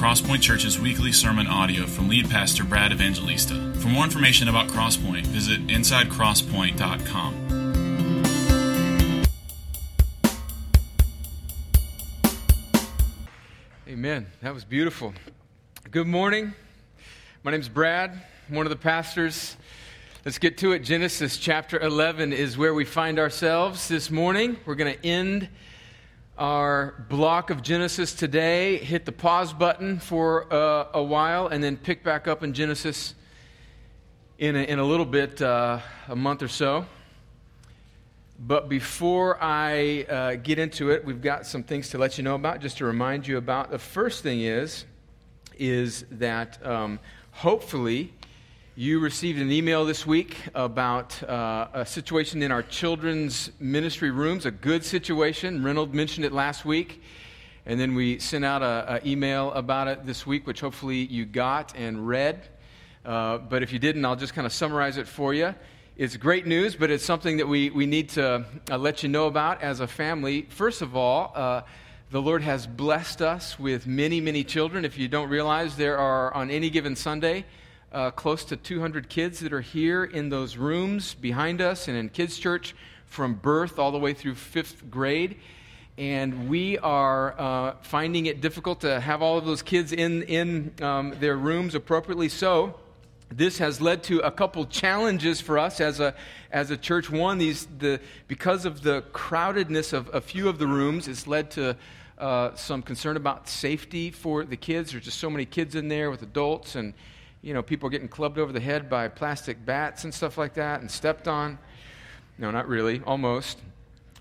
Crosspoint Church's weekly sermon audio from lead pastor Brad Evangelista. For more information about Crosspoint, visit insidecrosspoint.com. Amen. That was beautiful. Good morning. My name's Brad, one of the pastors. Let's get to it. Genesis chapter 11 is where we find ourselves this morning. We're going to end our block of Genesis today, hit the pause button for uh, a while, and then pick back up in Genesis in a, in a little bit, uh, a month or so. But before I uh, get into it, we've got some things to let you know about, just to remind you about. The first thing is, is that um, hopefully you received an email this week about uh, a situation in our children's ministry rooms, a good situation. Reynold mentioned it last week. And then we sent out an email about it this week, which hopefully you got and read. Uh, but if you didn't, I'll just kind of summarize it for you. It's great news, but it's something that we, we need to uh, let you know about as a family. First of all, uh, the Lord has blessed us with many, many children. If you don't realize, there are on any given Sunday, uh, close to 200 kids that are here in those rooms behind us and in kids' church from birth all the way through fifth grade. And we are uh, finding it difficult to have all of those kids in, in um, their rooms appropriately. So, this has led to a couple challenges for us as a, as a church. One, these, the, because of the crowdedness of a few of the rooms, it's led to uh, some concern about safety for the kids. There's just so many kids in there with adults, and you know, people getting clubbed over the head by plastic bats and stuff like that and stepped on. No, not really, almost.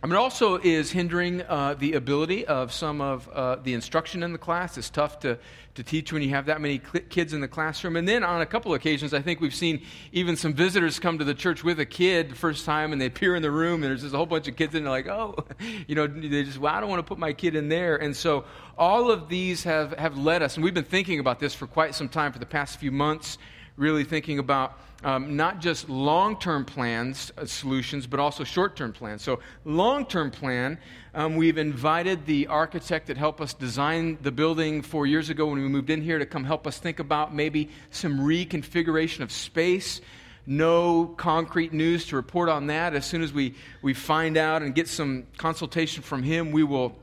I mean, it also is hindering uh, the ability of some of uh, the instruction in the class. It's tough to, to teach when you have that many cl- kids in the classroom. And then on a couple occasions, I think we've seen even some visitors come to the church with a kid the first time and they appear in the room and there's just a whole bunch of kids and they're like, oh, you know, they just, well, I don't want to put my kid in there. And so all of these have, have led us, and we've been thinking about this for quite some time for the past few months, really thinking about um, not just long term plans, uh, solutions, but also short term plans. So, long term plan, um, we've invited the architect that helped us design the building four years ago when we moved in here to come help us think about maybe some reconfiguration of space. No concrete news to report on that. As soon as we, we find out and get some consultation from him, we will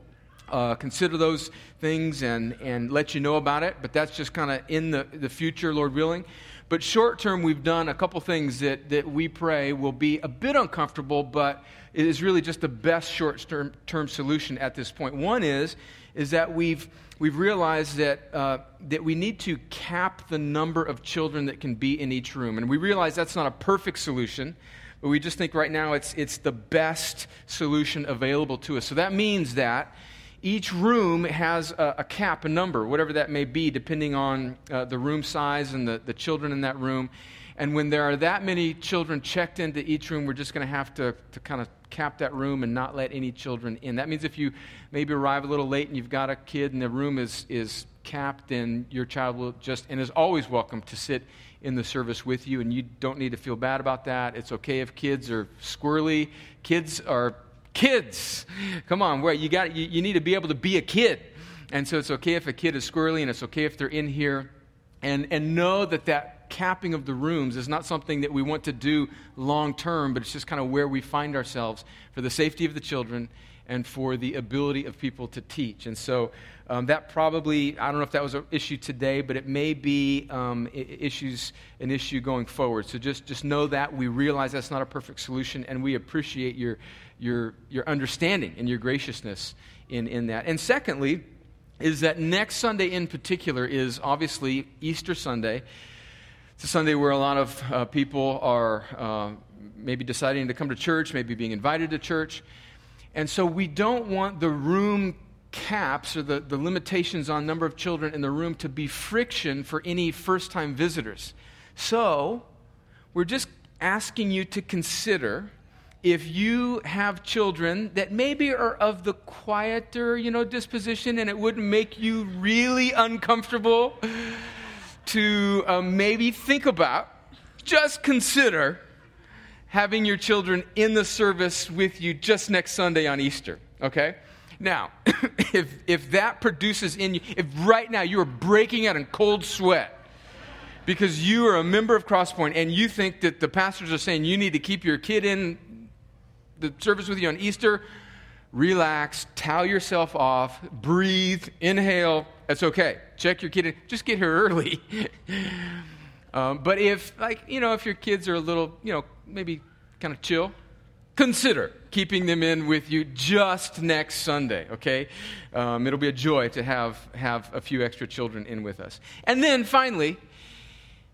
uh, consider those things and, and let you know about it. But that's just kind of in the, the future, Lord willing. But short term, we've done a couple things that, that we pray will be a bit uncomfortable, but it is really just the best short term solution at this point. One is, is that we've, we've realized that, uh, that we need to cap the number of children that can be in each room. And we realize that's not a perfect solution, but we just think right now it's, it's the best solution available to us. So that means that each room has a, a, cap, a number, whatever that may be, depending on uh, the room size and the, the children in that room. And when there are that many children checked into each room, we're just going to have to, to kind of cap that room and not let any children in. That means if you maybe arrive a little late and you've got a kid and the room is, is capped, then your child will just, and is always welcome to sit in the service with you, and you don't need to feel bad about that. It's okay if kids are squirrely. Kids are kids. Come on, where you got you, you need to be able to be a kid. And so it's okay if a kid is squirrely and it's okay if they're in here and and know that that capping of the rooms is not something that we want to do long term, but it's just kind of where we find ourselves for the safety of the children and for the ability of people to teach. And so um, that probably, I don't know if that was an issue today, but it may be um, issues, an issue going forward. So just, just know that. We realize that's not a perfect solution, and we appreciate your, your, your understanding and your graciousness in, in that. And secondly, is that next Sunday in particular is obviously Easter Sunday. It's a Sunday where a lot of uh, people are uh, maybe deciding to come to church, maybe being invited to church. And so we don't want the room caps or the, the limitations on number of children in the room to be friction for any first time visitors. So we're just asking you to consider if you have children that maybe are of the quieter, you know, disposition and it wouldn't make you really uncomfortable to uh, maybe think about, just consider having your children in the service with you just next Sunday on Easter, okay? Now, if, if that produces in you, if right now you are breaking out in cold sweat because you are a member of Crosspoint and you think that the pastors are saying you need to keep your kid in the service with you on Easter, relax, towel yourself off, breathe, inhale. That's okay. Check your kid in. Just get here early. um, but if, like, you know, if your kids are a little, you know, maybe kind of chill, consider keeping them in with you just next Sunday, okay? Um, it'll be a joy to have, have a few extra children in with us. And then finally,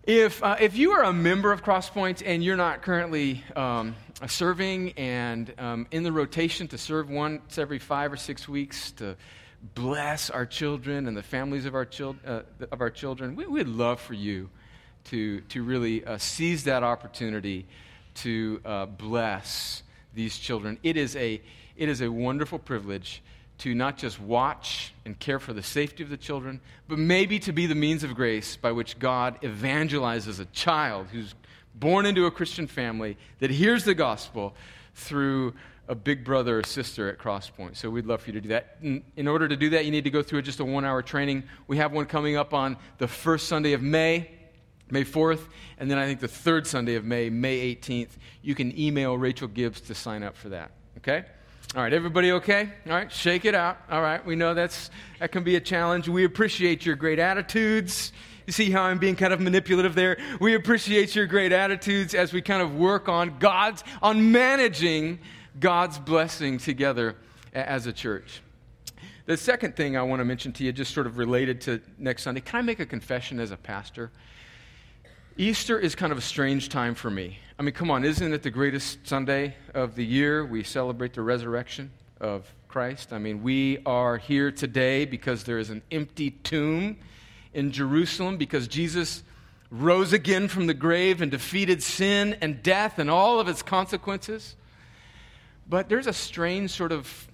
if, uh, if you are a member of Crosspoint and you're not currently um, serving and um, in the rotation to serve once every five or six weeks to bless our children and the families of our, chil- uh, of our children, we, would love for you to, to really uh, seize that opportunity to uh, bless these children. It is, a, it is a wonderful privilege to not just watch and care for the safety of the children, but maybe to be the means of grace by which God evangelizes a child who's born into a Christian family that hears the gospel through a big brother or sister at Crosspoint. So we'd love for you to do that. In, order to do that, you need to go through just a one hour training. We have one coming up on the first Sunday of May. May 4th, and then I think the third Sunday of May, May 18th. You can email Rachel Gibbs to sign up for that. Okay? All right, everybody okay? All right, shake it out. All right, we know that's that can be a challenge. We appreciate your great attitudes. You see how I'm being kind of manipulative there? We appreciate your great attitudes as we kind of work on God's on managing God's blessing together as a church. The second thing I want to mention to you, just sort of related to next Sunday, can I make a confession as a pastor? Easter is kind of a strange time for me. I mean, come on, isn't it the greatest Sunday of the year? We celebrate the resurrection of Christ. I mean, we are here today because there is an empty tomb in Jerusalem, because Jesus rose again from the grave and defeated sin and death and all of its consequences. But there's a strange sort of,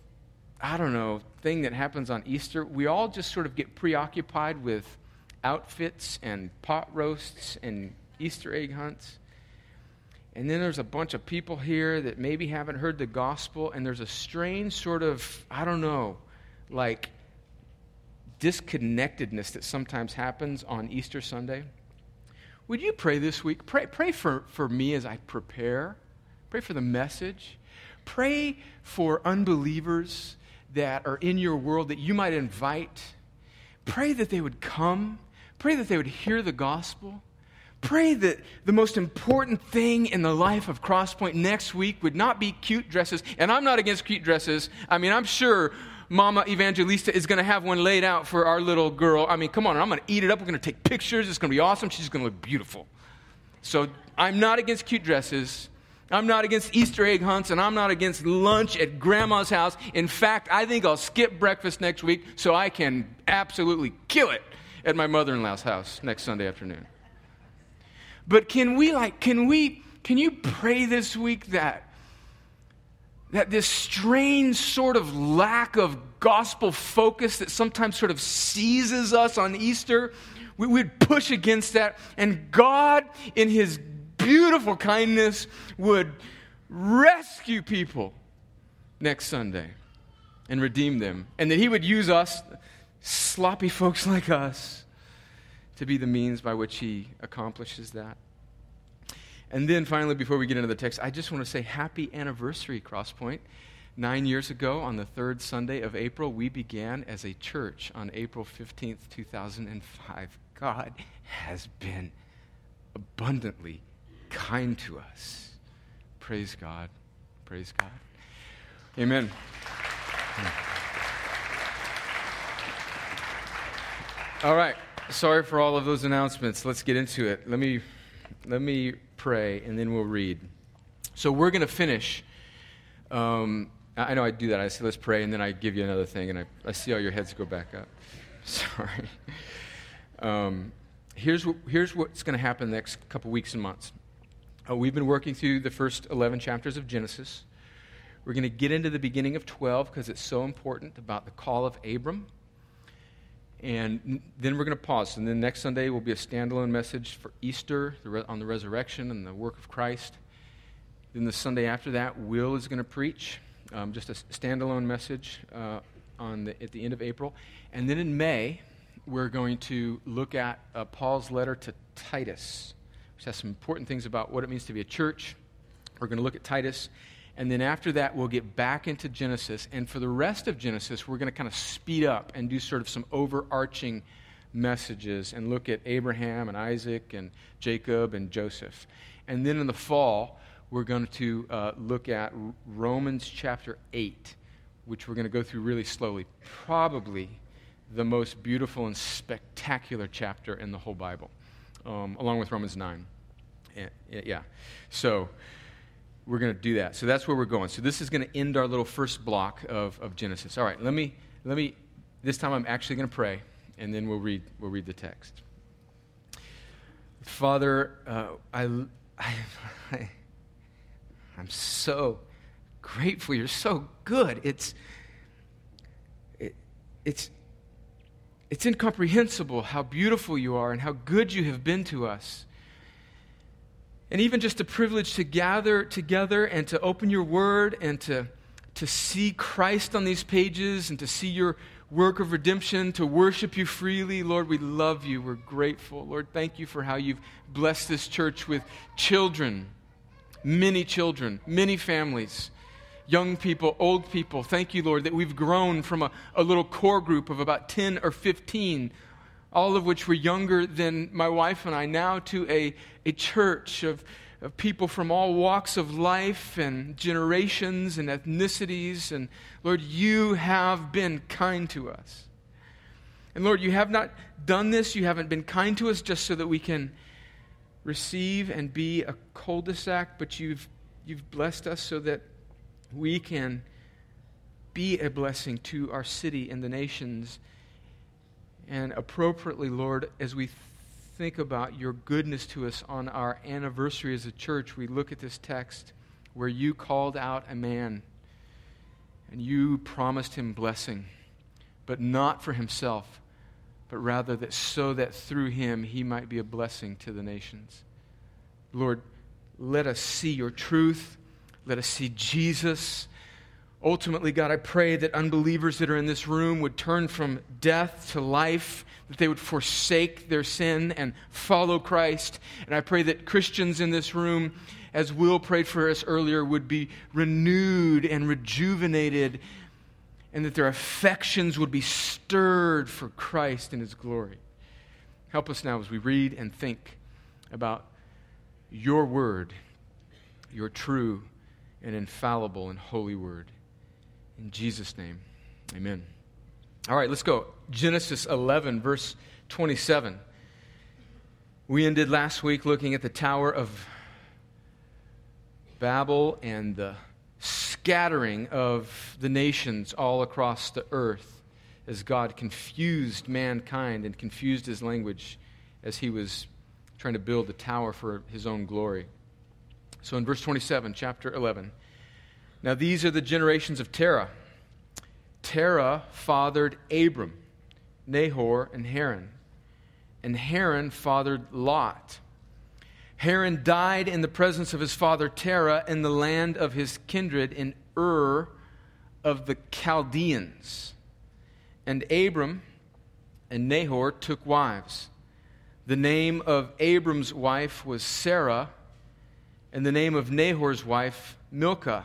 I don't know, thing that happens on Easter. We all just sort of get preoccupied with outfits and pot roasts and Easter egg hunts. And then there's a bunch of people here that maybe haven't heard the gospel, and there's a strange sort of, I don't know, like disconnectedness that sometimes happens on Easter Sunday. Would you pray this week? Pray, pray for, for me as I prepare. Pray for the message. Pray for unbelievers that are in your world that you might invite. Pray that they would come Pray that they would hear the gospel. Pray that the most important thing in the life of Crosspoint next week would not be cute dresses. And I'm not against cute dresses. I mean, I'm sure Mama Evangelista is going to have one laid out for our little girl. I mean, come on, I'm going to eat it up. We're going to take pictures. It's going to be awesome. She's going to look beautiful. So I'm not against cute dresses. I'm not against Easter egg hunts, and I'm not against lunch at grandma's house. In fact, I think I'll skip breakfast next week so I can absolutely kill it at my mother in law's house next Sunday afternoon. But can we, like, can we, can you pray this week that, that this strange sort of lack of gospel focus that sometimes sort of seizes us on Easter, we would push against that, and God, in His beautiful kindness, would rescue people next Sunday and redeem them, and that He would use us sloppy folks like us to be the means by which he accomplishes that. And then finally, before we get into the text, I just want to say happy anniversary, Crosspoint. Nine years ago, on the third Sunday of April, we began as a church on April 15th, 2005. God has been abundantly kind to us. Praise God. Praise God. Amen. All right. Sorry for all of those announcements. Let's get into it. Let me, let me pray, and then we'll read. So we're going to finish. Um, I know I do that. I say, let's pray, and then I give you another thing, and I, I see all your heads go back up. Sorry. Um, here's, here's what's going to happen the next couple weeks and months. Uh, we've been working through the first 11 chapters of Genesis. We're going to get into the beginning of 12 because it's so important about the call of Abram and then we're going to pause. And then next Sunday will be a standalone message for Easter on the resurrection and the work of Christ. Then the Sunday after that, Will is going to preach um, just a standalone message uh, on the, at the end of April. And then in May, we're going to look at uh, Paul's letter to Titus, which has some important things about what it means to be a church. We're going to look at Titus. And then after that, we'll get back into Genesis. And for the rest of Genesis, we're going to kind of speed up and do sort of some overarching messages and look at Abraham and Isaac and Jacob and Joseph. And then in the fall, we're going to uh, look at Romans chapter 8, which we're going to go through really slowly. Probably the most beautiful and spectacular chapter in the whole Bible, um, along with Romans 9. Yeah. So we're going to do that. So that's where we're going. So this is going to end our little first block of, of Genesis. All right, let me, let me, this time I'm actually going to pray, and then we'll read, we'll read the text. Father, uh, I, I, I, I'm so grateful. You're so good. It's, it, it's, it's incomprehensible how beautiful you are and how good you have been to us. And even just a privilege to gather together and to open your word and to, to see Christ on these pages and to see your work of redemption, to worship you freely. Lord, we love you. We're grateful. Lord, thank you for how you've blessed this church with children, many children, many families young people, old people. Thank you, Lord, that we've grown from a, a little core group of about 10 or 15, all of which were younger than my wife and I, now to a, a church of, of people from all walks of life and generations and ethnicities. And Lord, you have been kind to us. And Lord, you have not done this, you haven't been kind to us just so that we can receive and be a cul de sac, but you've, you've blessed us so that we can be a blessing to our city and the nations. And appropriately, Lord, as we think about your goodness to us on our anniversary as a church, we look at this text where you called out a man and you promised him blessing, but not for himself, but rather that so that through him he might be a blessing to the nations. Lord, let us see your truth let us see Jesus. Ultimately, God, I pray that unbelievers that are in this room would turn from death to life, that they would forsake their sin and follow Christ. And I pray that Christians in this room, as Will prayed for us earlier, would be renewed and rejuvenated, and that their affections would be stirred for Christ and His glory. Help us now as we read and think about your word, your true and infallible and holy word. In Jesus' name, amen. All right, let's go. Genesis 11, verse 27. We ended last week looking at the Tower of Babel and the scattering of the nations all across the earth as God confused mankind and confused his language as he was trying to build the tower for his own glory. So in verse 27, chapter 11, now these are the generations of Terah. Terah fathered Abram, Nahor, and Haran. And Haran fathered Lot. Haran died in the presence of his father Terah in the land of his kindred in Ur of the Chaldeans. And Abram and Nahor took wives. The name of Abram's wife was Sarah and the name of Nahor's wife, Milcah,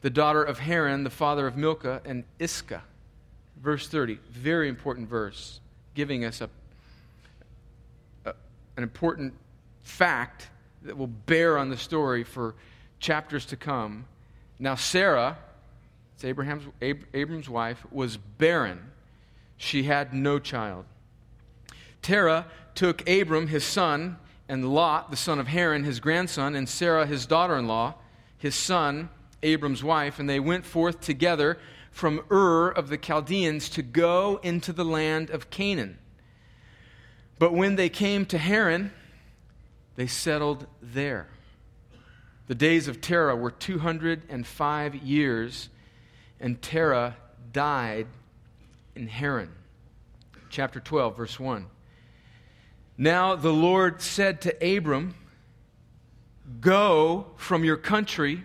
the daughter of Haran, the father of Milcah, and Iscah. Verse 30, very important verse, giving us a, a, an important fact that will bear on the story for chapters to come. Now, Sarah, it's Abraham's, Ab- Abram's wife, was barren. She had no child. Terah took Abram, his son, and Lot, the son of Haran, his grandson, and Sarah, his daughter in law, his son, Abram's wife, and they went forth together from Ur of the Chaldeans to go into the land of Canaan. But when they came to Haran, they settled there. The days of Terah were 205 years, and Terah died in Haran. Chapter 12, verse 1. Now the Lord said to Abram, Go from your country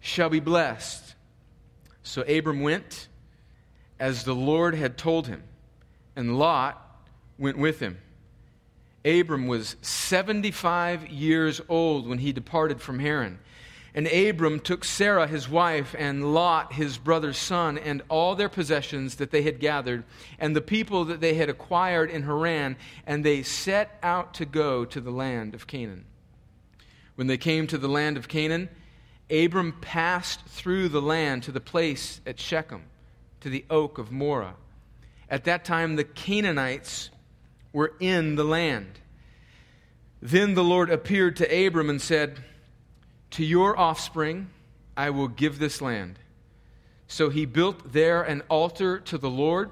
shall be blessed. So Abram went as the Lord had told him, and Lot went with him. Abram was 75 years old when he departed from Haran. And Abram took Sarah his wife, and Lot his brother's son, and all their possessions that they had gathered, and the people that they had acquired in Haran, and they set out to go to the land of Canaan. When they came to the land of Canaan, Abram passed through the land to the place at Shechem, to the oak of Moreh. At that time, the Canaanites were in the land. Then the Lord appeared to Abram and said, To your offspring I will give this land. So he built there an altar to the Lord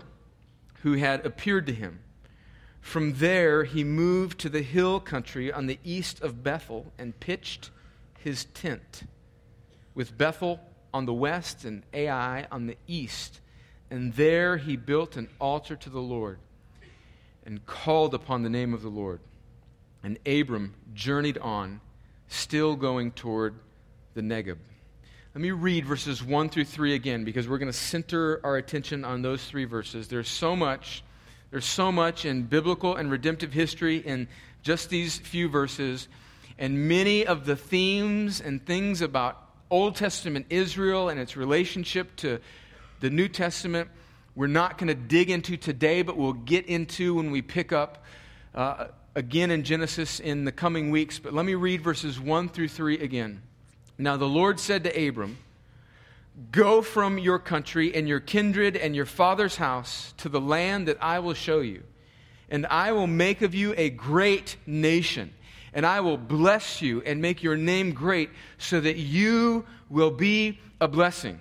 who had appeared to him. From there, he moved to the hill country on the east of Bethel and pitched his tent, with Bethel on the west and Ai on the east. And there he built an altar to the Lord and called upon the name of the Lord. And Abram journeyed on, still going toward the Negeb. Let me read verses 1 through 3 again because we're going to center our attention on those three verses. There's so much there's so much in biblical and redemptive history in just these few verses, and many of the themes and things about Old Testament Israel and its relationship to the New Testament we're not going to dig into today, but we'll get into when we pick up uh, again in Genesis in the coming weeks. But let me read verses 1 through 3 again. Now the Lord said to Abram, Go from your country and your kindred and your father's house to the land that I will show you. And I will make of you a great nation. And I will bless you and make your name great so that you will be a blessing.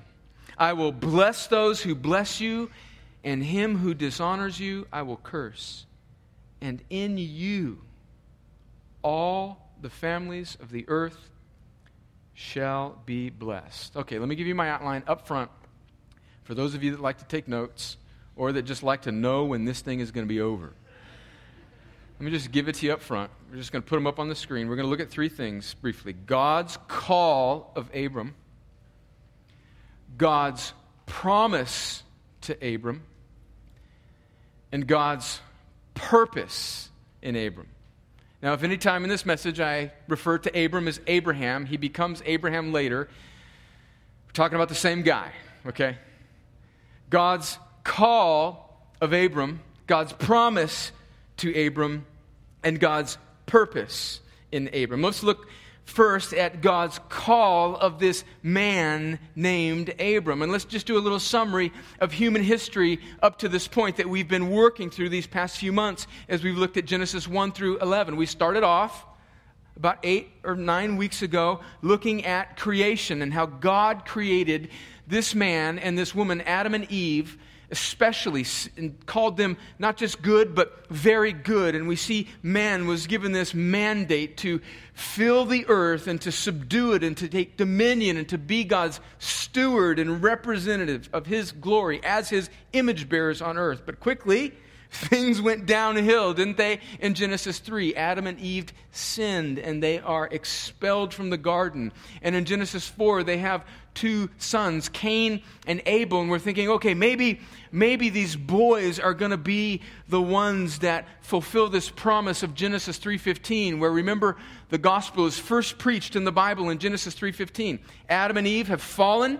I will bless those who bless you, and him who dishonors you I will curse. And in you all the families of the earth shall be blessed. Okay, let me give you my outline up front for those of you that like to take notes or that just like to know when this thing is going to be over. Let me just give it to you up front. We're just going to put them up on the screen. We're going to look at three things briefly God's call of Abram, God's promise to Abram, and God's purpose in Abram. Now, if any time in this message I refer to Abram as Abraham, he becomes Abraham later. We're talking about the same guy, okay? God's call of Abram, God's promise to Abram, and God's purpose in Abram. Let's look first at God's call of this man named Abram. And let's just do a little summary of human history up to this point that we've been working through these past few months as we've looked at Genesis 1 through 11. We started off about eight or nine weeks ago looking at creation and how God created this man and this woman, Adam and Eve especially and called them not just good but very good. And we see man was given this mandate to fill the earth and to subdue it and to take dominion and to be God's steward and representative of his glory as his image bearers on earth. But quickly things went downhill, didn't they? In Genesis 3, Adam and Eve sinned and they are expelled from the garden. And in Genesis 4, they have two sons, Cain and Abel, and we're thinking, okay, maybe, maybe these boys are going to be the ones that fulfill this promise of Genesis 3:15, where remember the gospel is first preached in the Bible in Genesis 3:15. Adam and Eve have fallen.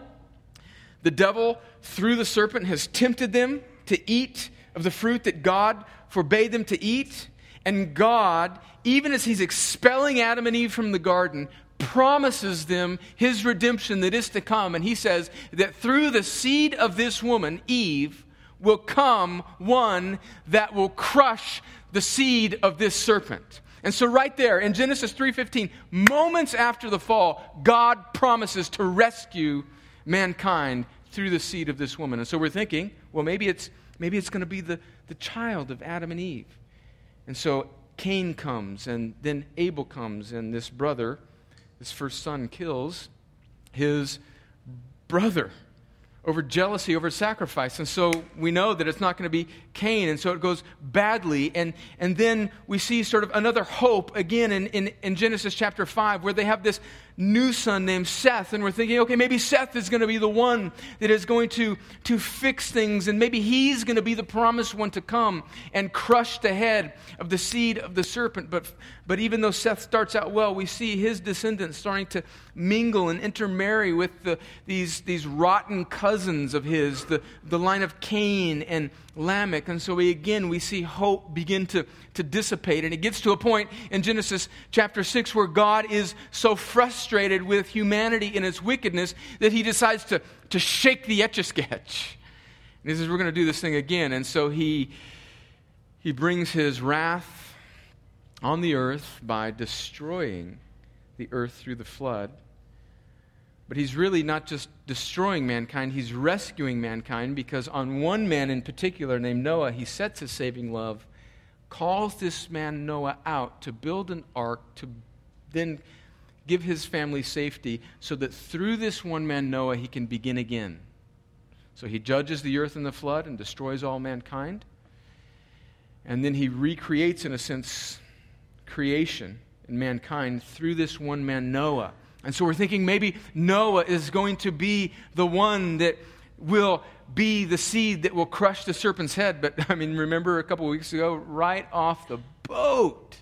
The devil, through the serpent, has tempted them to eat of the fruit that God forbade them to eat. And God, even as He's expelling Adam and Eve from the garden, promises them his redemption that is to come. And he says that through the seed of this woman, Eve, will come one that will crush the seed of this serpent. And so right there in Genesis 3:15, moments after the fall, God promises to rescue mankind through the seed of this woman. And so we're thinking, well, maybe it's, maybe it's going to be the, the child of Adam and Eve. And so Cain comes, and then Abel comes, and this brother, this first son, kills his brother over jealousy, over sacrifice. And so we know that it's not going to be Cain, and so it goes badly. And, and then we see sort of another hope again in, in, in Genesis chapter 5, where they have this new son named Seth, and we're thinking, okay, maybe Seth is going to be the one that is going to, to fix things, and maybe he's going to be the promised one to come and crush the head of the seed of the serpent. But, but even though Seth starts out well, we see his descendants starting to mingle and intermarry with the, these, these rotten cousins of his, the, the line of Cain and Lamech. And so we, again, we see hope begin to, to dissipate. And it gets to a point in Genesis chapter 6 where God is so frustrated with humanity and its wickedness that he decides to, to shake the etch a sketch. And he says, We're going to do this thing again. And so he, he brings his wrath on the earth by destroying the earth through the flood. But he's really not just destroying mankind, he's rescuing mankind because on one man in particular, named Noah, he sets his saving love, calls this man Noah out to build an ark, to then give his family safety, so that through this one man Noah, he can begin again. So he judges the earth in the flood and destroys all mankind. And then he recreates, in a sense, creation and mankind through this one man Noah. And so we're thinking maybe Noah is going to be the one that will be the seed that will crush the serpent's head. But I mean, remember a couple weeks ago, right off the boat,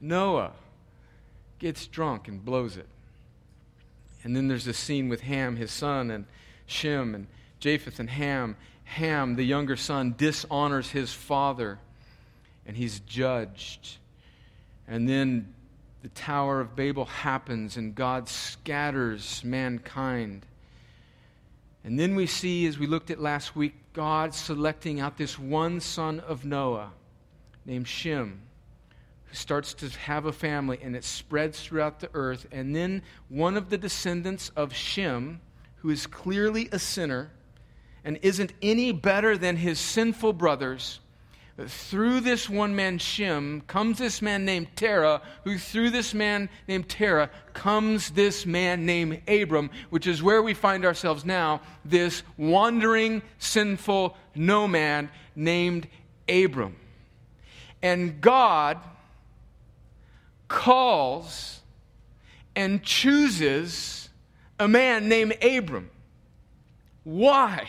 Noah gets drunk and blows it. And then there's this scene with Ham, his son, and Shem, and Japheth, and Ham. Ham, the younger son, dishonors his father, and he's judged. And then the Tower of Babel happens and God scatters mankind. And then we see, as we looked at last week, God selecting out this one son of Noah named Shem, who starts to have a family and it spreads throughout the earth. And then one of the descendants of Shem, who is clearly a sinner and isn't any better than his sinful brothers, through this one man Shem comes this man named Terah, who through this man named Terah comes this man named Abram, which is where we find ourselves now, this wandering, sinful nomad named Abram. And God calls and chooses a man named Abram. Why?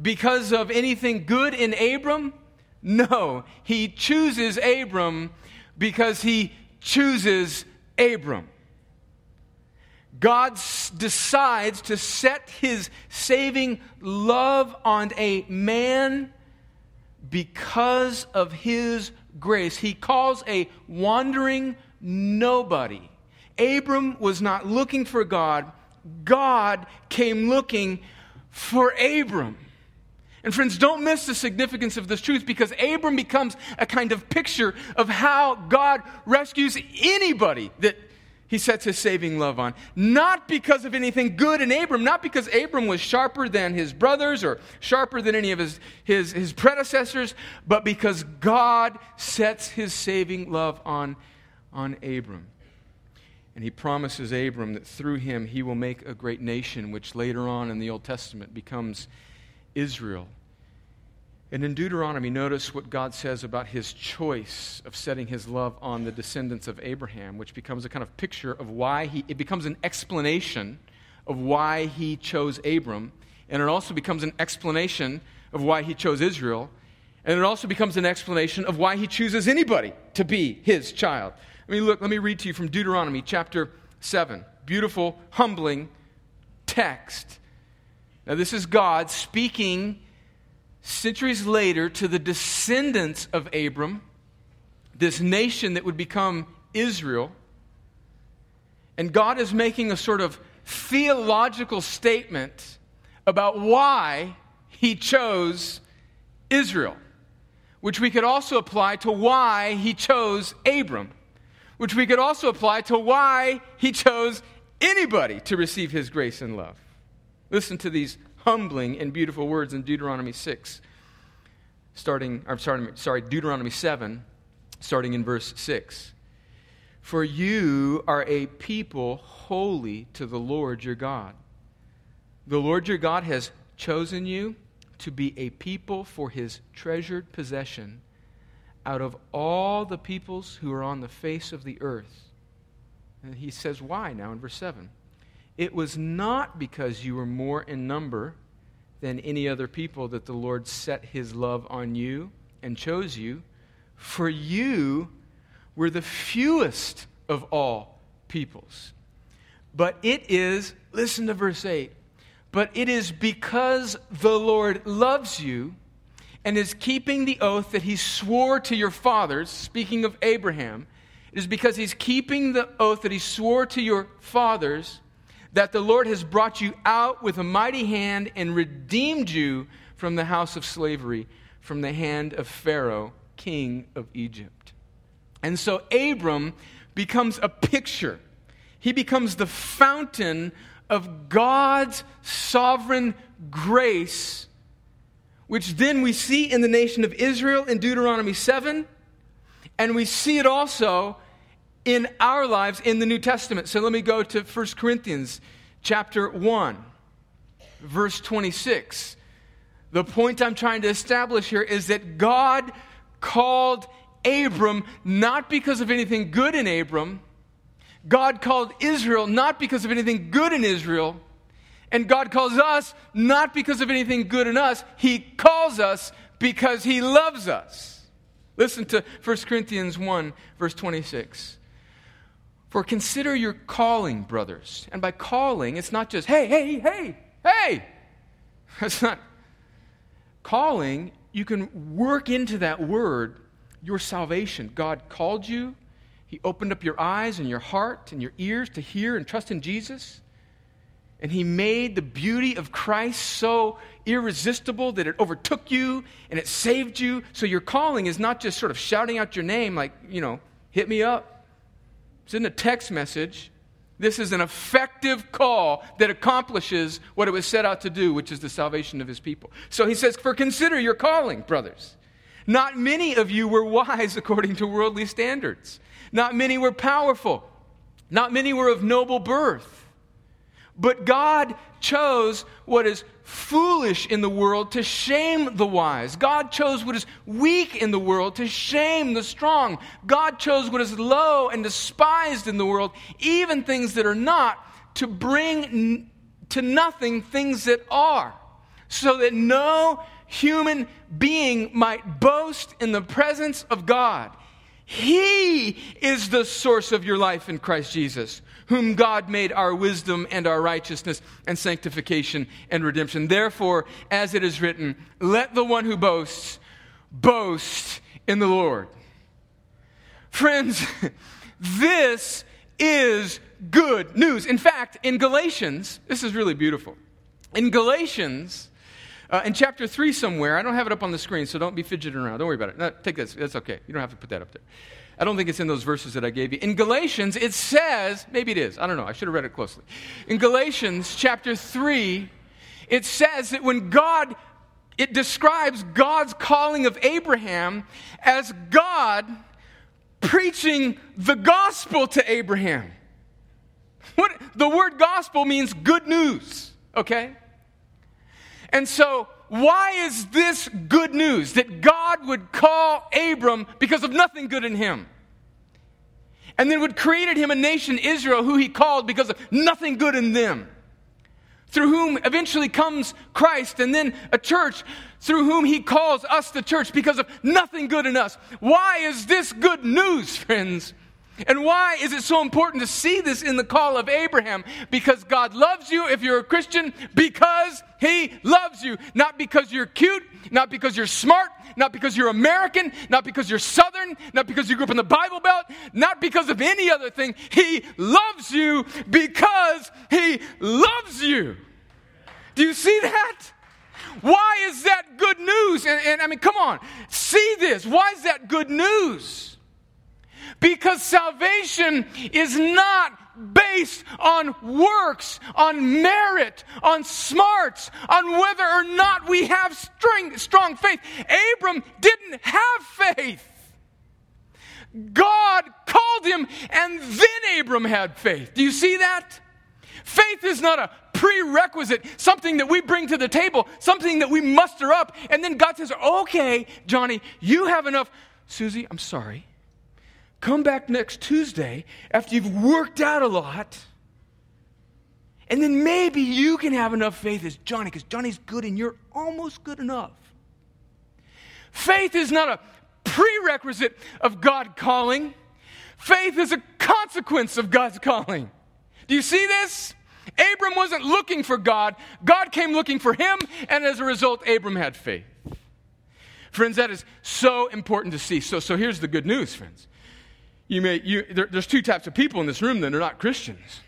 Because of anything good in Abram? No, he chooses Abram because he chooses Abram. God decides to set his saving love on a man because of his grace. He calls a wandering nobody. Abram was not looking for God, God came looking for Abram. And friends, don't miss the significance of this truth because Abram becomes a kind of picture of how God rescues anybody that he sets his saving love on. Not because of anything good in Abram, not because Abram was sharper than his brothers or sharper than any of his, his, his predecessors, but because God sets his saving love on, on Abram. And he promises Abram that through him he will make a great nation, which later on in the Old Testament becomes Israel. And in Deuteronomy, notice what God says about his choice of setting his love on the descendants of Abraham, which becomes a kind of picture of why he, it becomes an explanation of why he chose Abram. And it also becomes an explanation of why he chose Israel. And it also becomes an explanation of why he chooses anybody to be his child. I mean, look, let me read to you from Deuteronomy chapter 7. Beautiful, humbling text. Now, this is God speaking centuries later to the descendants of Abram, this nation that would become Israel. And God is making a sort of theological statement about why he chose Israel, which we could also apply to why he chose Abram, which we could also apply to why he chose anybody to receive his grace and love. Listen to these humbling and beautiful words in Deuteronomy 6, starting, I'm sorry, sorry, Deuteronomy 7, starting in verse 6. For you are a people holy to the Lord your God. The Lord your God has chosen you to be a people for his treasured possession out of all the peoples who are on the face of the earth. And he says, Why now in verse 7? It was not because you were more in number than any other people that the Lord set his love on you and chose you, for you were the fewest of all peoples. But it is, listen to verse 8, but it is because the Lord loves you and is keeping the oath that he swore to your fathers, speaking of Abraham, it is because he's keeping the oath that he swore to your fathers that the Lord has brought you out with a mighty hand and redeemed you from the house of slavery, from the hand of Pharaoh, king of Egypt. And so Abram becomes a picture. He becomes the fountain of God's sovereign grace, which then we see in the nation of Israel in Deuteronomy 7, and we see it also in our lives in the New Testament. So let me go to 1 Corinthians chapter 1, verse 26. The point I'm trying to establish here is that God called Abram not because of anything good in Abram. God called Israel not because of anything good in Israel. And God calls us not because of anything good in us. He calls us because He loves us. Listen to 1 Corinthians 1, verse 26. For consider your calling, brothers. And by calling, it's not just, hey, hey, hey, hey. That's not. Calling, you can work into that word your salvation. God called you, He opened up your eyes and your heart and your ears to hear and trust in Jesus. And He made the beauty of Christ so irresistible that it overtook you and it saved you. So your calling is not just sort of shouting out your name, like, you know, hit me up. It's in a text message. This is an effective call that accomplishes what it was set out to do, which is the salvation of his people. So he says, For consider your calling, brothers. Not many of you were wise according to worldly standards. Not many were powerful. Not many were of noble birth. But God chose what is foolish in the world to shame the wise. God chose what is weak in the world to shame the strong. God chose what is low and despised in the world, even things that are not, to bring to nothing things that are, so that no human being might boast in the presence of God. He is the source of your life in Christ Jesus whom God made our wisdom and our righteousness and sanctification and redemption. Therefore, as it is written, let the one who boasts boast in the Lord. Friends, this is good news. In fact, in Galatians, this is really beautiful. In Galatians, uh, in chapter 3 somewhere, I don't have it up on the screen, so don't be fidgeting around. Don't worry about it. No, take this. That's okay. You don't have to put that up there. I don't think it's in those verses that I gave you. In Galatians, it says, maybe it is, I don't know, I should have read it closely. In Galatians chapter 3, it says that when God, it describes God's calling of Abraham as God preaching the gospel to Abraham. What, the word gospel means good news, okay? And so, why is this good news that God would call Abram because of nothing good in him? And then would created him a nation, Israel, who he called because of nothing good in them. Through whom eventually comes Christ, and then a church through whom he calls us the church because of nothing good in us. Why is this good news, friends? And why is it so important to see this in the call of Abraham? Because God loves you if you're a Christian, because He loves you. Not because you're cute, not because you're smart, not because you're American, not because you're Southern, not because you grew up in the Bible Belt, not because of any other thing. He loves you because He loves you. Do you see that? Why is that good news? And, and I mean, come on, see this. Why is that good news? Because salvation is not based on works, on merit, on smarts, on whether or not we have strong, strong faith. Abram didn't have faith. God called him, and then Abram had faith. Do you see that? Faith is not a prerequisite, something that we bring to the table, something that we muster up, and then God says, Okay, Johnny, you have enough. Susie, I'm sorry. Come back next Tuesday after you've worked out a lot. And then maybe you can have enough faith as Johnny, because Johnny's good and you're almost good enough. Faith is not a prerequisite of God calling, faith is a consequence of God's calling. Do you see this? Abram wasn't looking for God, God came looking for him, and as a result, Abram had faith. Friends, that is so important to see. So, so here's the good news, friends you may, you, there, there's two types of people in this room that are not Christians.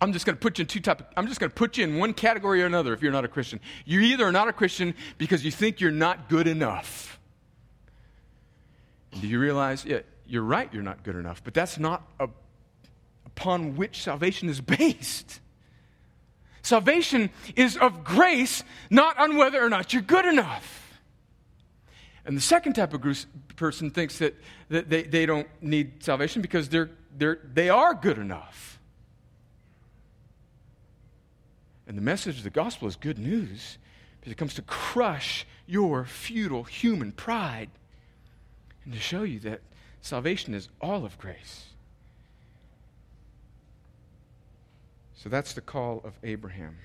I'm just going to put you in two type. Of, I'm just going to put you in one category or another. If you're not a Christian, you either are not a Christian because you think you're not good enough. do you realize? Yeah, you're right. You're not good enough, but that's not a, upon which salvation is based. Salvation is of grace, not on whether or not you're good enough. And the second type of person thinks that, that they, they don't need salvation because they're, they're, they are good enough. And the message of the gospel is good news because it comes to crush your futile human pride and to show you that salvation is all of grace. So that's the call of Abraham,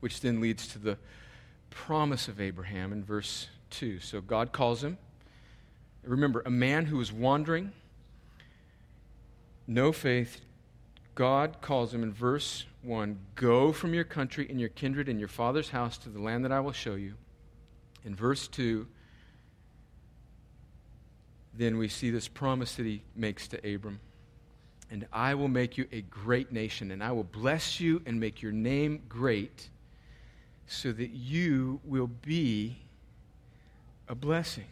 which then leads to the promise of Abraham in verse 2. So God calls him. Remember, a man who is wandering, no faith, God calls him in verse 1 Go from your country and your kindred and your father's house to the land that I will show you. In verse 2, then we see this promise that he makes to Abram. And I will make you a great nation, and I will bless you and make your name great so that you will be a blessing.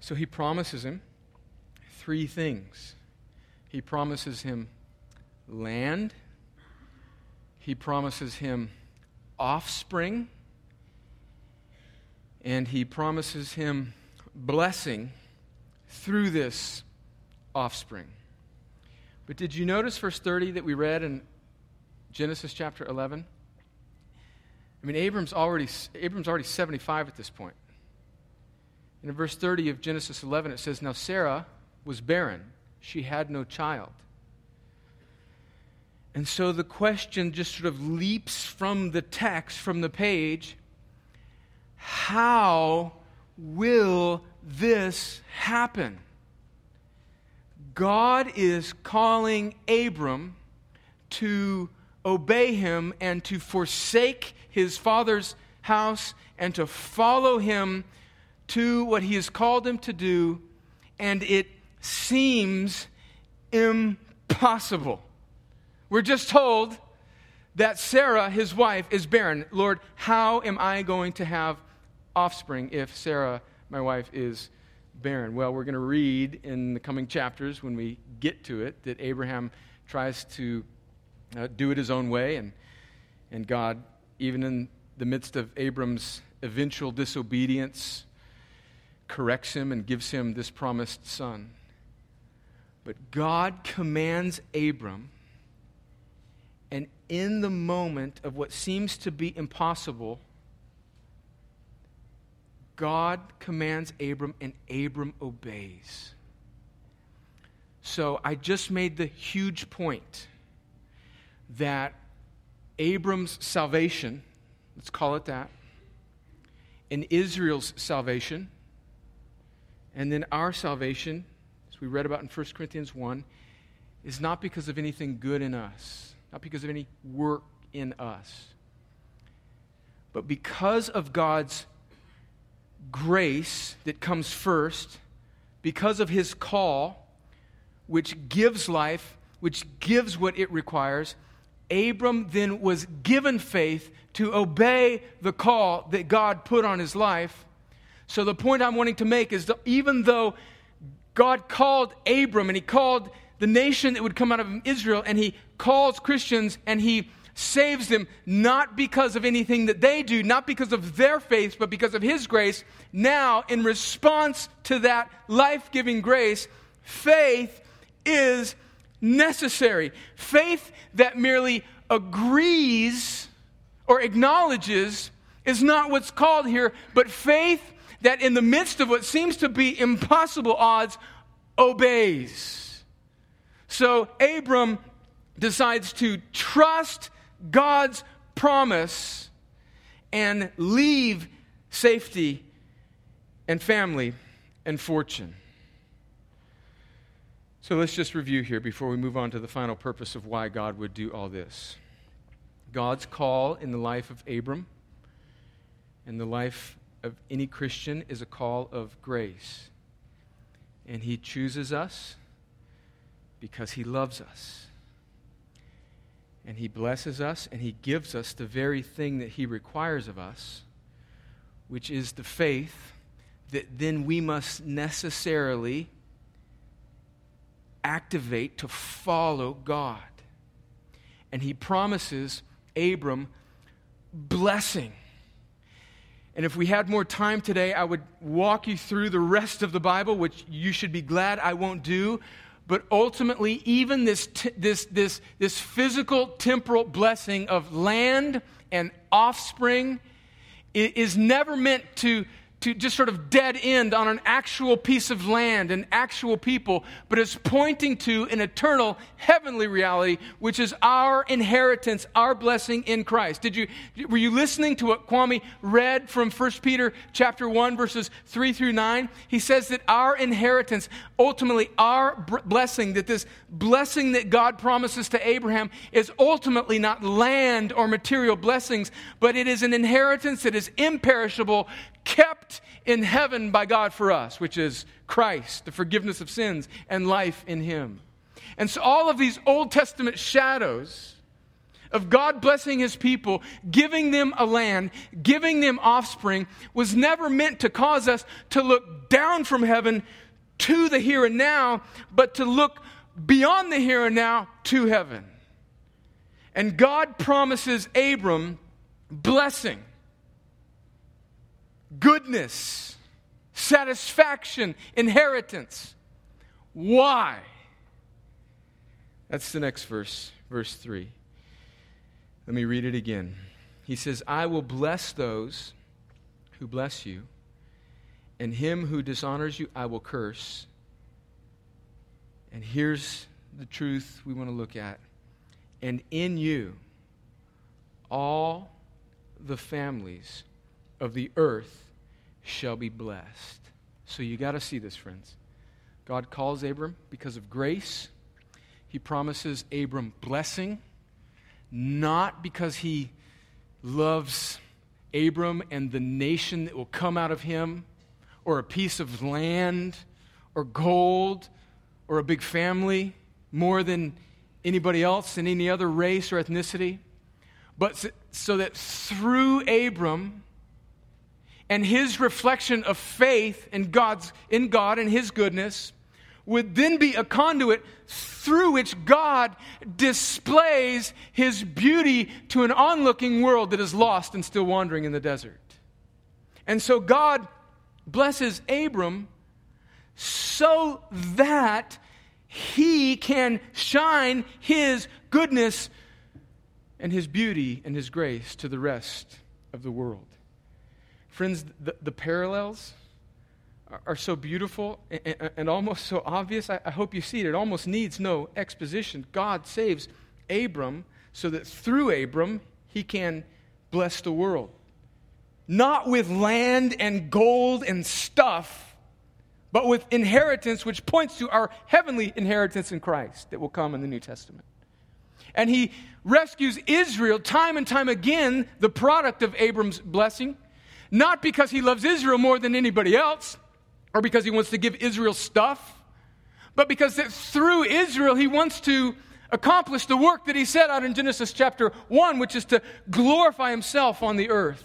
So he promises him three things. He promises him land, he promises him offspring, and he promises him blessing through this offspring. But did you notice verse 30 that we read in Genesis chapter 11? I mean, Abram's already, Abram's already 75 at this point. And in verse 30 of Genesis 11, it says, Now Sarah was barren, she had no child. And so the question just sort of leaps from the text, from the page how will this happen? God is calling Abram to obey him and to forsake his father's house and to follow him to what he has called him to do, and it seems impossible. We're just told that Sarah, his wife, is barren. Lord, how am I going to have offspring if Sarah, my wife, is barren? Well, we're going to read in the coming chapters when we get to it that Abraham tries to uh, do it his own way, and, and God, even in the midst of Abram's eventual disobedience, corrects him and gives him this promised son. But God commands Abram, and in the moment of what seems to be impossible, God commands Abram, and Abram obeys. So I just made the huge point that Abram's salvation, let's call it that, and Israel's salvation and then our salvation, as we read about in 1 Corinthians 1, is not because of anything good in us, not because of any work in us, but because of God's grace that comes first, because of his call, which gives life, which gives what it requires. Abram then was given faith to obey the call that God put on his life so, the point I'm wanting to make is that even though God called Abram and he called the nation that would come out of Israel, and he calls Christians and he saves them not because of anything that they do, not because of their faith, but because of his grace. Now, in response to that life giving grace, faith is necessary. Faith that merely agrees or acknowledges is not what's called here, but faith that in the midst of what seems to be impossible odds obeys. So Abram decides to trust God's promise and leave safety and family and fortune. So let's just review here before we move on to the final purpose of why God would do all this. God's call in the life of Abram and the life of any Christian is a call of grace. And he chooses us because he loves us. And he blesses us and he gives us the very thing that he requires of us, which is the faith that then we must necessarily activate to follow God. And he promises Abram blessing. And if we had more time today, I would walk you through the rest of the Bible, which you should be glad I won't do. But ultimately, even this, t- this, this, this physical, temporal blessing of land and offspring is never meant to to just sort of dead end on an actual piece of land and actual people, but it's pointing to an eternal heavenly reality, which is our inheritance, our blessing in Christ. Did you, were you listening to what Kwame read from 1 Peter chapter 1, verses 3 through 9? He says that our inheritance, ultimately our blessing, that this blessing that God promises to Abraham is ultimately not land or material blessings, but it is an inheritance that is imperishable, kept in heaven by God for us, which is Christ, the forgiveness of sins, and life in Him. And so, all of these Old Testament shadows of God blessing His people, giving them a land, giving them offspring, was never meant to cause us to look down from heaven to the here and now, but to look beyond the here and now to heaven. And God promises Abram blessing goodness, satisfaction, inheritance. Why? That's the next verse, verse 3. Let me read it again. He says, I will bless those who bless you, and him who dishonors you, I will curse. And here's the truth we want to look at. And in you, all the families of the earth shall be blessed. So you got to see this, friends. God calls Abram because of grace. He promises Abram blessing, not because he loves Abram and the nation that will come out of him, or a piece of land, or gold, or a big family more than anybody else in any other race or ethnicity, but so that through Abram, and his reflection of faith in God's in God and his goodness would then be a conduit through which God displays his beauty to an onlooking world that is lost and still wandering in the desert. And so God blesses Abram so that he can shine his goodness and his beauty and his grace to the rest of the world. Friends, the, the parallels are, are, so beautiful and, and, almost so obvious. I, I hope you see it. It almost needs no exposition. God saves Abram so that through Abram, he can bless the world. Not with land and gold and stuff, but with inheritance, which points to our heavenly inheritance in Christ that will come in the New Testament. And he rescues Israel time and time again, the product of Abram's blessing not because he loves Israel more than anybody else or because he wants to give Israel stuff, but because through Israel he wants to accomplish the work that he set out in Genesis chapter 1, which is to glorify himself on the earth.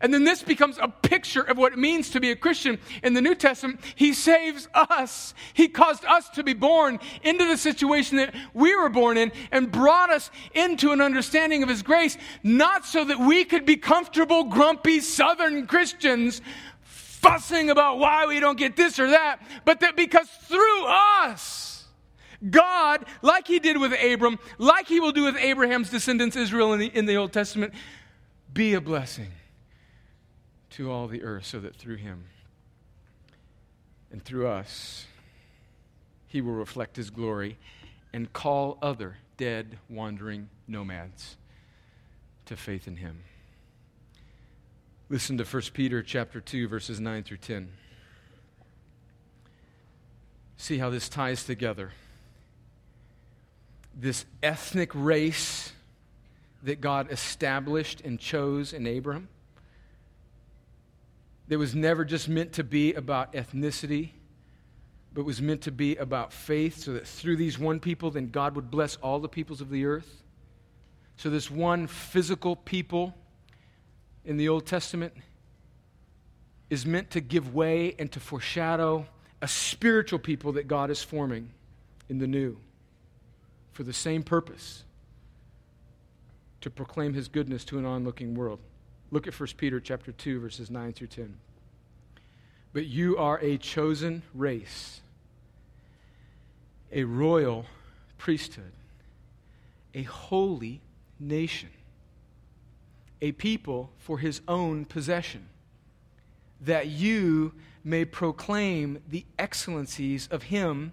And then this becomes a picture of what it means to be a Christian. In the New Testament, He saves us. He caused us to be born into the situation that we were born in and brought us into an understanding of His grace, not so that we could be comfortable, grumpy Southern Christians fussing about why we don't get this or that, but that because through us, God, like He did with Abram, like He will do with Abraham's descendants, Israel, in the, in the Old Testament, be a blessing to all the earth, so that through him and through us, he will reflect his glory and call other dead, wandering nomads to faith in him. Listen to 1 Peter chapter 2 verses 9 through 10. See how this ties together. This ethnic race that God established and chose in Abram that was never just meant to be about ethnicity, but was meant to be about faith, so that through these one people, then God would bless all the peoples of the earth. So, this one physical people in the Old Testament is meant to give way and to foreshadow a spiritual people that God is forming in the new for the same purpose to proclaim his goodness to an onlooking world. Look at 1 Peter chapter 2 verses 9 through 10. But you are a chosen race, a royal priesthood, a holy nation, a people for his own possession, that you may proclaim the excellencies of him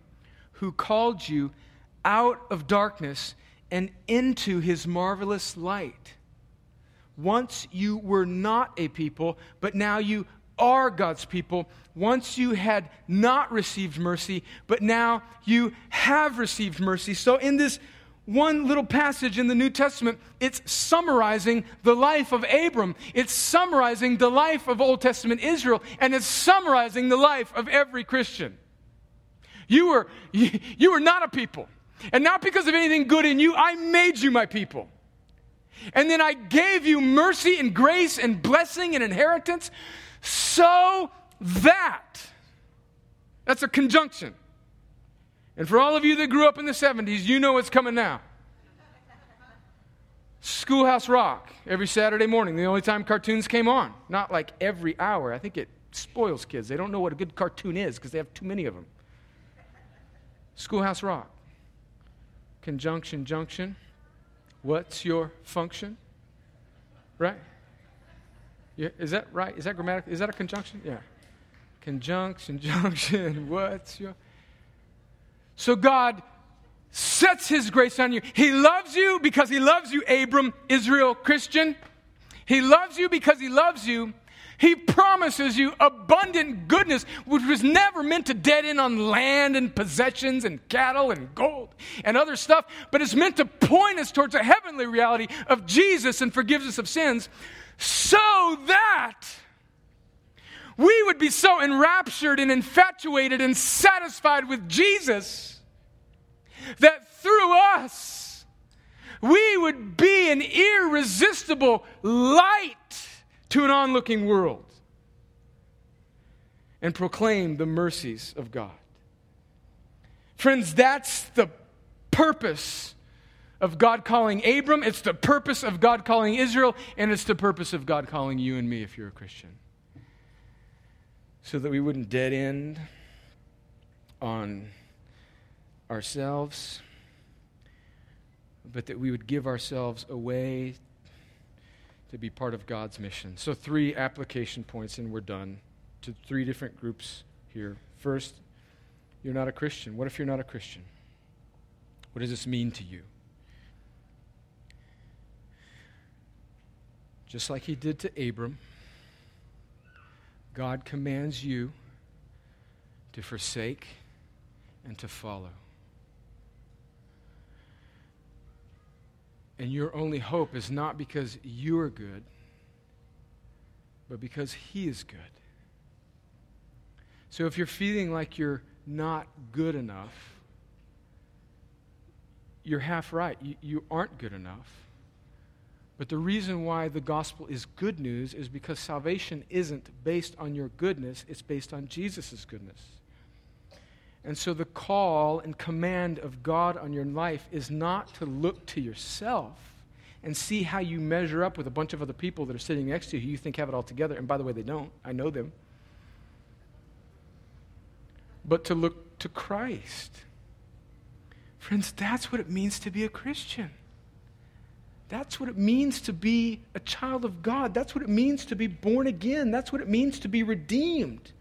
who called you out of darkness and into his marvelous light. Once you were not a people, but now you are God's people. Once you had not received mercy, but now you have received mercy. So, in this one little passage in the New Testament, it's summarizing the life of Abram. It's summarizing the life of Old Testament Israel, and it's summarizing the life of every Christian. You were, you, were not a people. And not because of anything good in you, I made you my people. And then I gave you mercy and grace and blessing and inheritance so that. That's a conjunction. And for all of you that grew up in the 70s, you know what's coming now. Schoolhouse Rock every Saturday morning, the only time cartoons came on. Not like every hour. I think it spoils kids. They don't know what a good cartoon is because they have too many of them. Schoolhouse Rock. Conjunction, junction. What's your function? Right? Yeah, is that right? Is that grammatical? Is that a conjunction? Yeah. Conjunction, junction. What's your. So God sets his grace on you. He loves you because he loves you, Abram, Israel, Christian. He loves you because he loves you. He promises you abundant goodness, which was never meant to dead in on land and possessions and cattle and gold and other stuff, but it's meant to point us towards a heavenly reality of Jesus and forgiveness of sins, so that we would be so enraptured and infatuated and satisfied with Jesus that through us, we would be an irresistible light to an onlooking world and proclaim the mercies of God. Friends, that's the purpose of God calling Abram, it's the purpose of God calling Israel, and it's the purpose of God calling you and me if you're a Christian. So that we wouldn't dead end on ourselves, but that we would give ourselves away to be part of God's mission. So, three application points, and we're done. To three different groups here. First, you're not a Christian. What if you're not a Christian? What does this mean to you? Just like he did to Abram, God commands you to forsake and to follow. And your only hope is not because you are good, but because He is good. So if you're feeling like you're not good enough, you're half right. You, you aren't good enough. But the reason why the gospel is good news is because salvation isn't based on your goodness, it's based on Jesus' goodness. And so the call and command of God on your life is not to look to yourself and see how you measure up with a bunch of other people that are sitting next to you who you think have it all together. And by the way, they don't. I know them. But to look to Christ. Friends, that's what it means to be a Christian. That's what it means to be a child of God. That's what it means to be born again. That's what it means to be redeemed.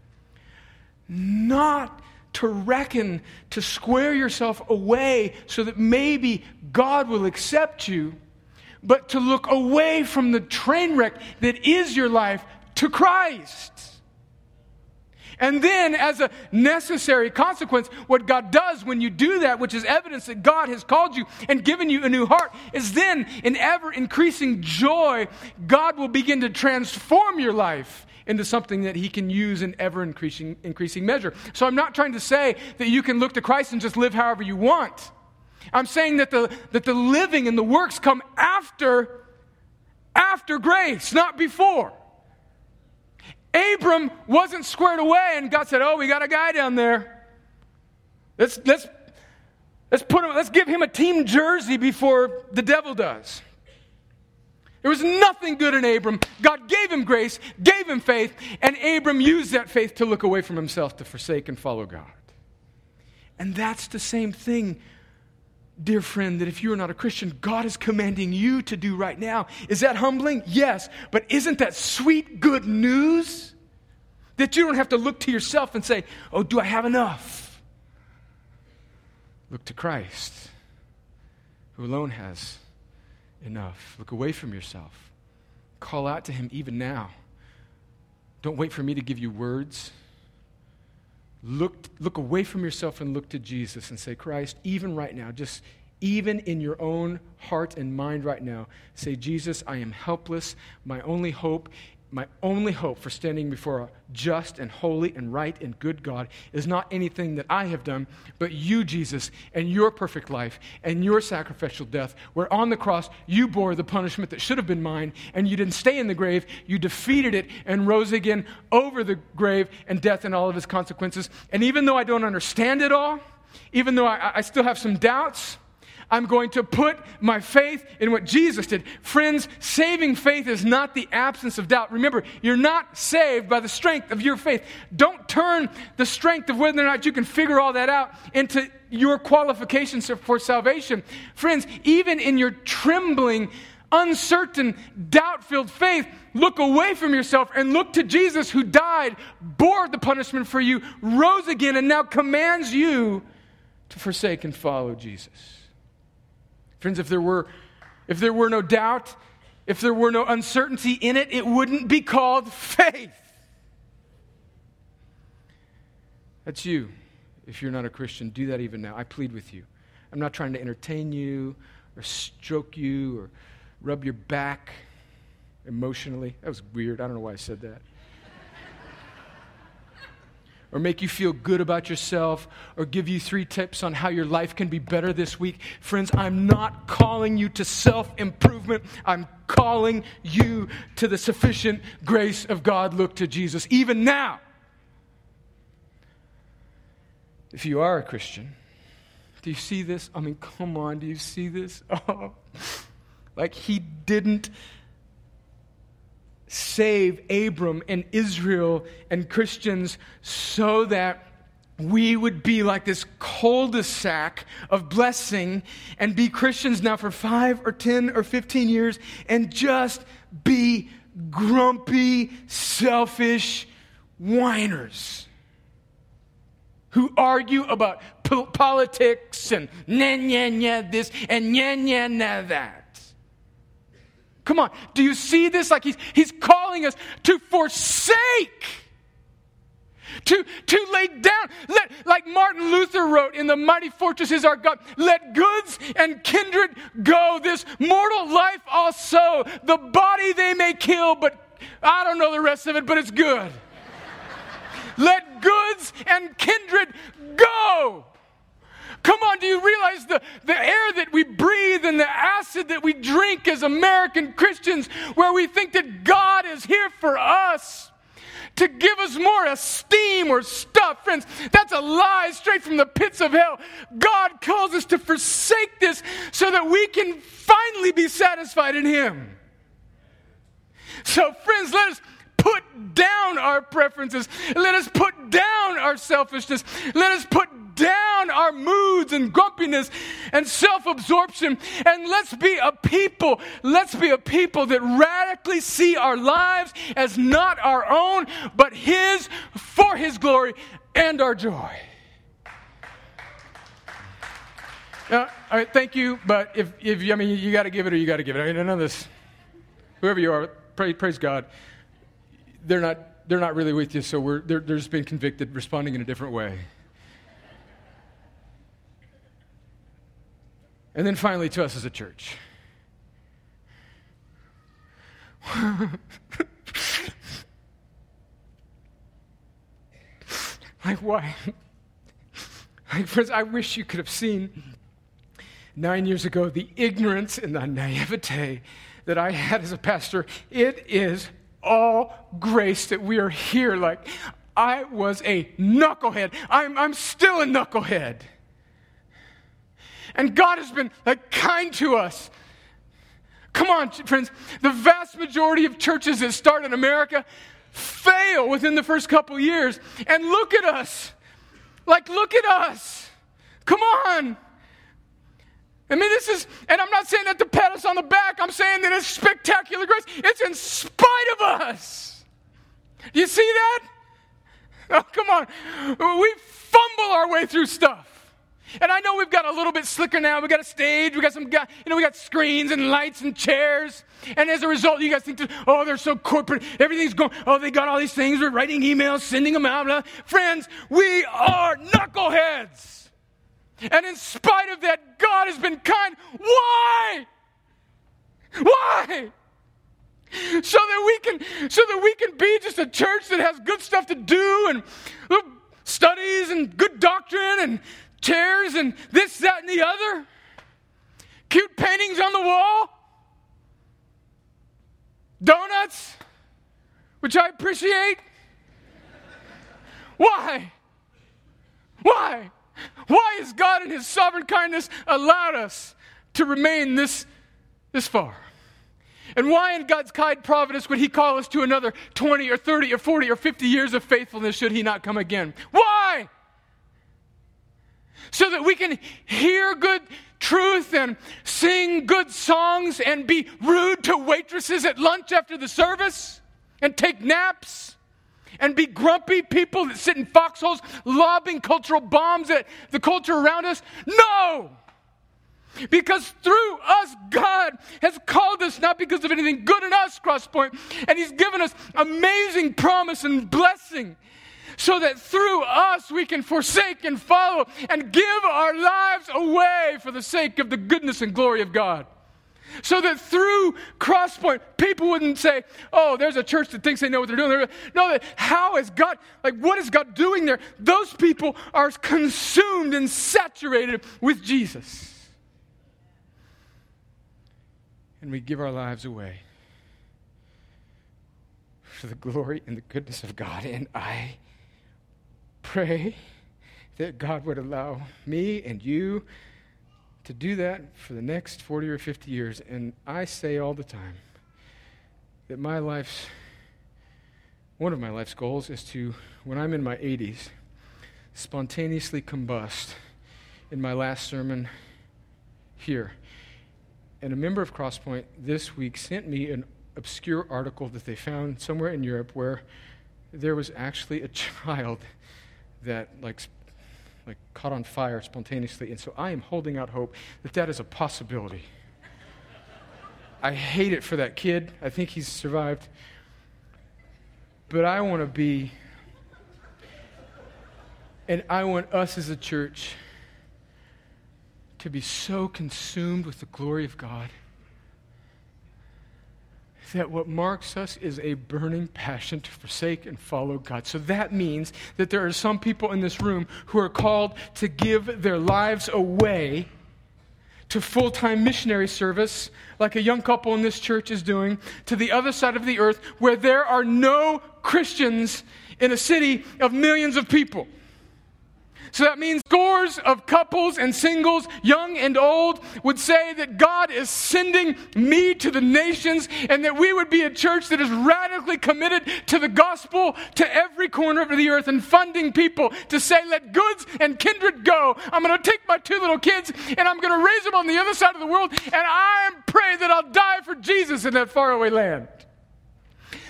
Not to reckon, to square yourself away so that maybe God will accept you, but to look away from the train wreck that is your life to Christ. And then, as a necessary consequence, what God does when you do that, which is evidence that God has called you and given you a new heart, is then, in ever increasing joy, God will begin to transform your life into something that He can use in ever increasing, increasing measure. So, I'm not trying to say that you can look to Christ and just live however you want. I'm saying that the, that the living and the works come after, after grace, not before. Abram wasn't squared away, and God said, Oh, we got a guy down there. Let's, let's, let's, put him, let's give him a team jersey before the devil does. There was nothing good in Abram. God gave him grace, gave him faith, and Abram used that faith to look away from himself, to forsake and follow God. And that's the same thing dear friend, that if you are not a Christian, God is commanding you to do right now. Is that humbling? Yes. But isn't that sweet good news? That you don't have to look to yourself and say, oh, do I have enough? Look to Christ, who alone has enough. Look away from yourself. Call out to Him even now. Don't wait for me to give you words. Look, look away from yourself and look to Jesus and say, Christ, even right now, just even in your own heart and mind right now, say, Jesus, I am helpless. My only hope my only hope for standing before a just and holy and right and good God is not anything that I have done, but you, Jesus, and your perfect life and your sacrificial death, where on the cross you bore the punishment that should have been mine, and you didn't stay in the grave, you defeated it and rose again over the grave and death and all of its consequences. And even though I don't understand it all, even though I, I still have some doubts, I'm going to put my faith in what Jesus did. Friends, saving faith is not the absence of doubt. Remember, you're not saved by the strength of your faith. Don't turn the strength of whether or not you can figure all that out into your qualifications for salvation. Friends, even in your trembling, uncertain, doubt filled faith, look away from yourself and look to Jesus who died, bore the punishment for you, rose again, and now commands you to forsake and follow Jesus. Friends, if there were, if there were no doubt, if there were no uncertainty in it, it wouldn't be called faith. That's you. If you're not a Christian, do that even now. I plead with you. I'm not trying to entertain you or stroke you or rub your back emotionally. That was weird. I don't know why I said that or make you feel good about yourself or give you three tips on how your life can be better this week. Friends, I'm not calling you to self improvement. I'm calling you to the sufficient grace of God. Look to Jesus, even now. If you are a Christian, do you see this? I mean, come on, do you see this? Oh, like he didn't save Abram and Israel and Christians so that we would be like this cul-de-sac of blessing and be Christians now for five or 10 or 15 years and just be grumpy, selfish whiners who argue about po- politics and nya, nya, nya this and nya, nya, nya that. Come on. Do you see this? Like he's, he's calling us to forsake. To, to lay down, let, like Martin Luther wrote in The Mighty Fortress is Our God, let goods and kindred go, this mortal life also. The body they may kill, but I don't know the rest of it, but it's good. let goods and kindred go. Come on, do you realize the, the air that we breathe and the acid that we drink as American Christians, where we think that God is here for us to give us more esteem or stuff. Friends, that's a lie straight from the pits of hell. God calls us to forsake this so that we can finally be satisfied in Him. So, friends, let us put down our preferences. Let us put down our selfishness. Let us put down our moods and grumpiness and self absorption. And let's be a people, let's be a people that radically see our lives as not our own, but His for His glory and our joy. Uh, all right, thank you, but if, if I mean, you got to give it or you got to give it. I mean, none this, whoever you are, pray, praise God. They're not, they're not really with you, so we're, they're, they're just being convicted, responding in a different way. And then finally, to us as a church. like, why? Like, friends, I wish you could have seen nine years ago the ignorance and the naivete that I had as a pastor. It is all grace that we are here. Like, I was a knucklehead. I'm, I'm still a knucklehead. And God has been like kind to us. Come on, friends. The vast majority of churches that start in America fail within the first couple years. And look at us. Like, look at us. Come on. I mean, this is, and I'm not saying that to pat us on the back. I'm saying that it's spectacular grace. It's in spite of us. Do you see that? Oh, come on. We fumble our way through stuff. And I know we've got a little bit slicker now. We got a stage. We got some, you know, we got screens and lights and chairs. And as a result, you guys think, oh, they're so corporate. Everything's going. Oh, they got all these things. We're writing emails, sending them out. Friends, we are knuckleheads. And in spite of that, God has been kind. Why? Why? So that we can, so that we can be just a church that has good stuff to do and studies and good doctrine and chairs and this, that, and the other, cute paintings on the wall, donuts, which I appreciate. Why? Why? Why has God in His sovereign kindness allowed us to remain this, this far? And why in God's kind providence would He call us to another 20 or 30 or 40 or 50 years of faithfulness should He not come again? Why? So that we can hear good truth and sing good songs and be rude to waitresses at lunch after the service and take naps and be grumpy people that sit in foxholes lobbing cultural bombs at the culture around us? No! Because through us, God has called us not because of anything good in us, Crosspoint, and He's given us amazing promise and blessing so that through us we can forsake and follow and give our lives away for the sake of the goodness and glory of God. So that through Crosspoint, people wouldn't say, oh, there's a church that thinks they know what they're doing. No, that how is God, like, what is God doing there? Those people are consumed and saturated with Jesus. And we give our lives away for the glory and the goodness of God. And I pray that God would allow me and you to do that for the next 40 or 50 years. And I say all the time that my life's, one of my life's goals is to, when I'm in my 80s, spontaneously combust in my last sermon here. And a member of Crosspoint this week sent me an obscure article that they found somewhere in Europe where there was actually a child that like like caught on fire spontaneously. And so I am holding out hope that that is a possibility. I hate it for that kid. I think he's survived. But I want to be, and I want us as a church to be so consumed with the glory of God that what marks us is a burning passion to forsake and follow God. So that means that there are some people in this room who are called to give their lives away to full time missionary service, like a young couple in this church is doing, to the other side of the earth where there are no Christians in a city of millions of people. So that means scores of couples and singles, young and old, would say that God is sending me to the nations and that we would be a church that is radically committed to the gospel to every corner of the earth and funding people to say, let goods and kindred go. I'm going to take my two little kids and I'm going to raise them on the other side of the world and I pray that I'll die for Jesus in that faraway land.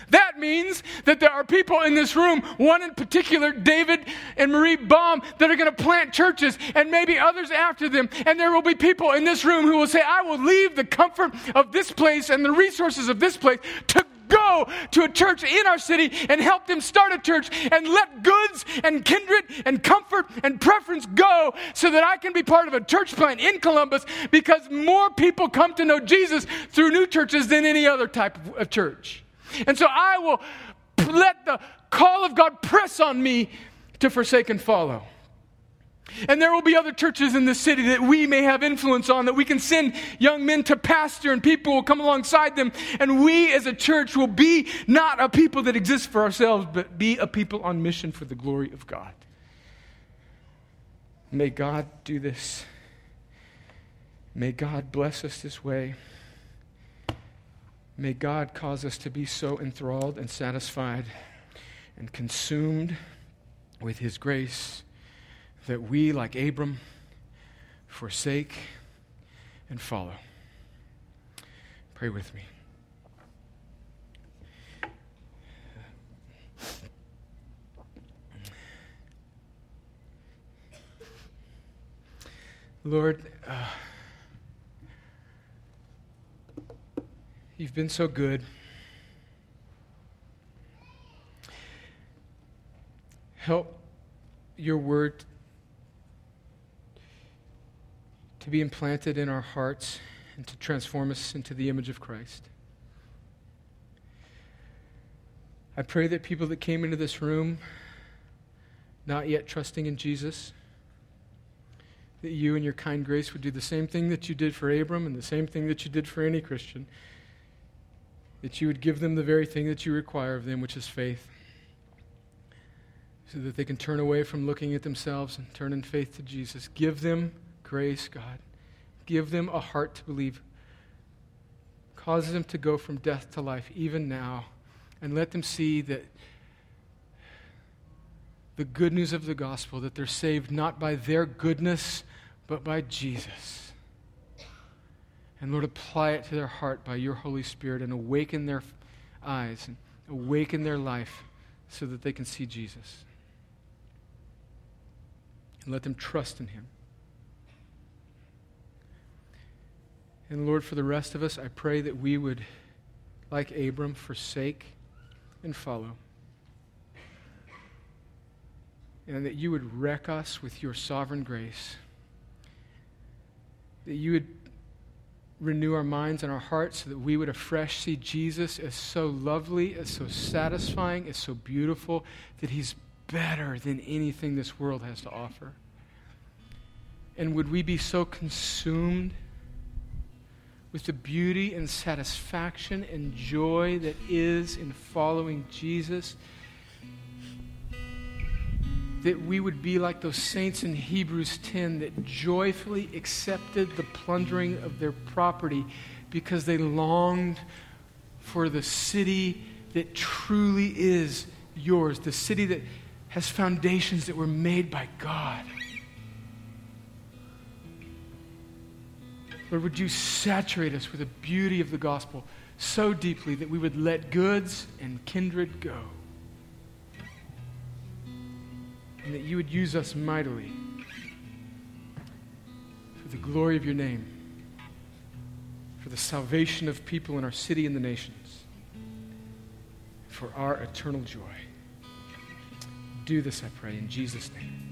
That means that there are people in this room, one in particular, David and Marie Baum, that are going to plant churches and maybe others after them. And there will be people in this room who will say, I will leave the comfort of this place and the resources of this place to go to a church in our city and help them start a church and let goods and kindred and comfort and preference go so that I can be part of a church plant in Columbus because more people come to know Jesus through new churches than any other type of church. And so I will let the call of God press on me to forsake and follow. And there will be other churches in the city that we may have influence on, that we can send young men to pastor and people will come alongside them. And we as a church will be not a people that exist for ourselves, but be a people on mission for the glory of God. May God do this. May God bless us this way. May God cause us to be so enthralled and satisfied and consumed with His grace that we, like Abram, forsake and follow. Pray with me. Lord, uh, You've been so good. Help your word to be implanted in our hearts and to transform us into the image of Christ. I pray that people that came into this room not yet trusting in Jesus, that you and your kind grace would do the same thing that you did for Abram and the same thing that you did for any Christian that you would give them the very thing that you require of them, which is faith, so that they can turn away from looking at themselves and turn in faith to Jesus. Give them grace, God. Give them a heart to believe. Cause them to go from death to life, even now, and let them see that the good news of the gospel, that they're saved not by their goodness, but by Jesus. And Lord, apply it to their heart by your Holy Spirit and awaken their eyes and awaken their life so that they can see Jesus. And let them trust in him. And Lord, for the rest of us, I pray that we would, like Abram, forsake and follow. And that you would wreck us with your sovereign grace. That you would renew our minds and our hearts so that we would afresh see Jesus as so lovely, as so satisfying, as so beautiful, that he's better than anything this world has to offer. And would we be so consumed with the beauty and satisfaction and joy that is in following Jesus? That we would be like those saints in Hebrews 10 that joyfully accepted the plundering of their property because they longed for the city that truly is yours, the city that has foundations that were made by God. Lord, would you saturate us with the beauty of the gospel so deeply that we would let goods and kindred go? And that you would use us mightily for the glory of your name, for the salvation of people in our city and the nations, for our eternal joy. Do this, I pray, in Jesus' name.